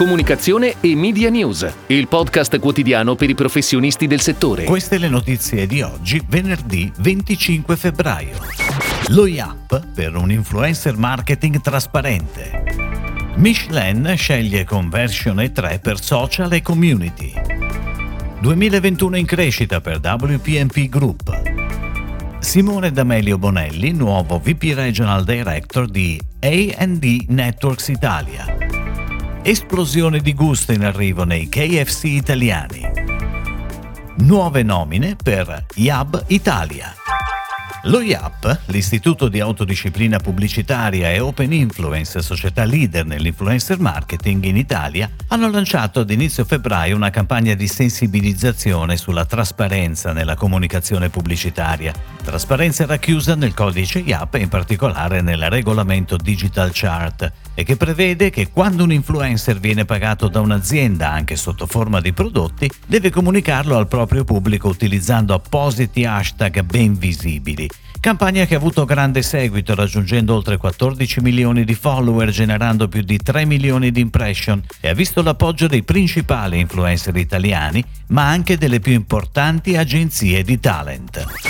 comunicazione e media news, il podcast quotidiano per i professionisti del settore. Queste le notizie di oggi, venerdì 25 febbraio. Lo IAP per un influencer marketing trasparente. Michelin sceglie Conversion E3 per social e community. 2021 in crescita per WPMP Group. Simone D'Amelio Bonelli, nuovo VP Regional Director di AD Networks Italia. Esplosione di gusto in arrivo nei KFC italiani. Nuove nomine per IAB Italia. Lo IAP, l'Istituto di Autodisciplina Pubblicitaria e Open Influence, società leader nell'influencer marketing in Italia, hanno lanciato ad inizio febbraio una campagna di sensibilizzazione sulla trasparenza nella comunicazione pubblicitaria. Trasparenza racchiusa nel codice IAP e in particolare nel regolamento Digital Chart e che prevede che quando un influencer viene pagato da un'azienda anche sotto forma di prodotti, deve comunicarlo al proprio pubblico utilizzando appositi hashtag ben visibili Campagna che ha avuto grande seguito raggiungendo oltre 14 milioni di follower generando più di 3 milioni di impression e ha visto l'appoggio dei principali influencer italiani ma anche delle più importanti agenzie di talent.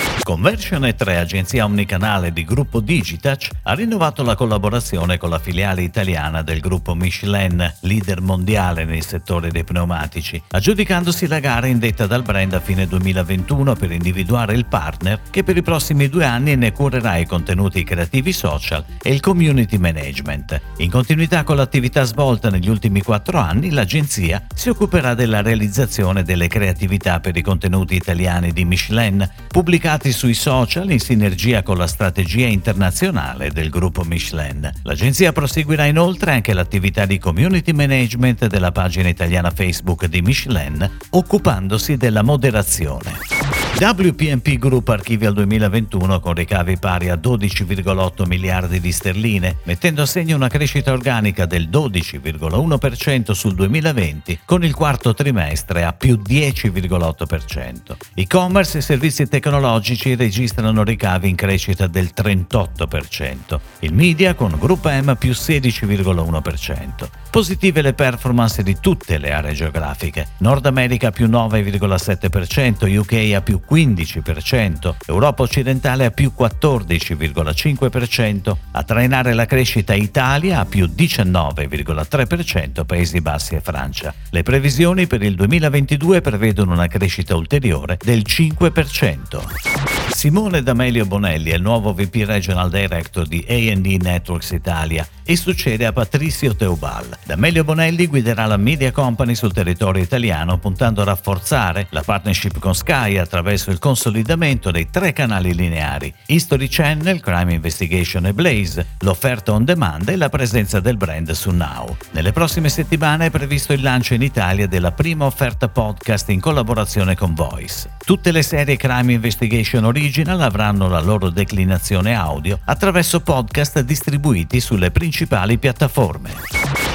Conversion E3, agenzia omnicanale di gruppo Digitouch, ha rinnovato la collaborazione con la filiale italiana del gruppo Michelin, leader mondiale nel settore dei pneumatici, aggiudicandosi la gara indetta dal brand a fine 2021 per individuare il partner che per i prossimi due anni ne curerà i contenuti creativi social e il community management. In continuità con l'attività svolta negli ultimi quattro anni, l'agenzia si occuperà della realizzazione delle creatività per i contenuti italiani di Michelin, pubblicati sui social in sinergia con la strategia internazionale del gruppo Michelin. L'agenzia proseguirà inoltre anche l'attività di community management della pagina italiana Facebook di Michelin, occupandosi della moderazione. WPMP Group archivia il 2021 con ricavi pari a 12,8 miliardi di sterline, mettendo a segno una crescita organica del 12,1% sul 2020, con il quarto trimestre a più 10,8%. E-commerce e servizi tecnologici registrano ricavi in crescita del 38%. Il media con Group M più 16,1%. Positive le performance di tutte le aree geografiche. Nord America più 9,7%, UK a più 15%, Europa occidentale a più 14,5%, a trainare la crescita Italia a più 19,3%, Paesi Bassi e Francia. Le previsioni per il 2022 prevedono una crescita ulteriore del 5%. Simone D'Amelio Bonelli è il nuovo VP Regional Director di A&D Networks Italia e succede a Patrizio Teubal. D'Amelio Bonelli guiderà la media company sul territorio italiano puntando a rafforzare la partnership con Sky attraverso il consolidamento dei tre canali lineari History Channel, Crime Investigation e Blaze, l'offerta on demand e la presenza del brand su Now. Nelle prossime settimane è previsto il lancio in Italia della prima offerta podcast in collaborazione con Voice. Tutte le serie Crime Investigation Original avranno la loro declinazione audio attraverso podcast distribuiti sulle principali piattaforme.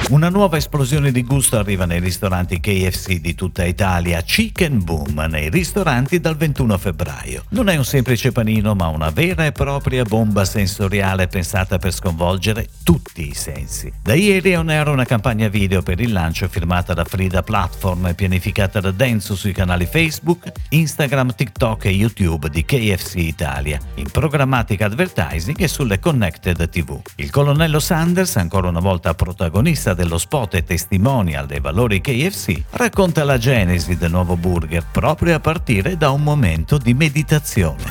Una nuova esplosione di gusto arriva nei ristoranti KFC di tutta Italia, Chicken Boom, nei ristoranti dal 21 febbraio. Non è un semplice panino, ma una vera e propria bomba sensoriale pensata per sconvolgere tutti i sensi. Da ieri è on una campagna video per il lancio firmata da Frida Platform e pianificata da Denso sui canali Facebook, Instagram, TikTok e YouTube di KFC Italia, in programmatica advertising e sulle connected TV. Il colonnello Sanders, ancora una volta protagonista dello spot e testimonial dei valori KFC, racconta la genesi del nuovo burger proprio a partire da un momento di meditazione.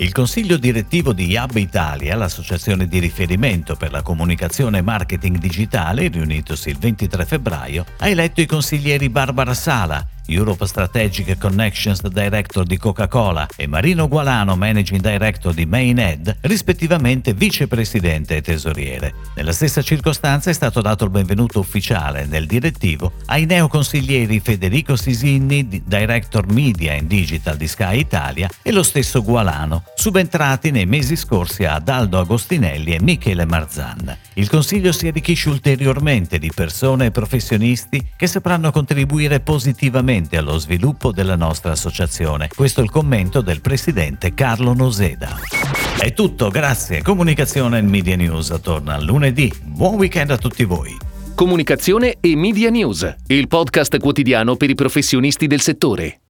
Il consiglio direttivo di Yab Italia, l'associazione di riferimento per la comunicazione e marketing digitale, riunitosi il 23 febbraio, ha eletto i consiglieri Barbara Sala, Europe Strategic Connections Director di Coca-Cola e Marino Gualano, Managing Director di Mained, rispettivamente vicepresidente e tesoriere. Nella stessa circostanza è stato dato il benvenuto ufficiale nel direttivo ai neoconsiglieri Federico Sisinni, Director Media and Digital di Sky Italia, e lo stesso Gualano, subentrati nei mesi scorsi ad Aldo Agostinelli e Michele Marzan. Il Consiglio si arricchisce ulteriormente di persone e professionisti che sapranno contribuire positivamente positivamente allo sviluppo della nostra associazione. Questo è il commento del presidente Carlo Noseda. È tutto, grazie. Comunicazione e Media News torna lunedì. Buon weekend a tutti voi. Comunicazione e Media News, il podcast quotidiano per i professionisti del settore.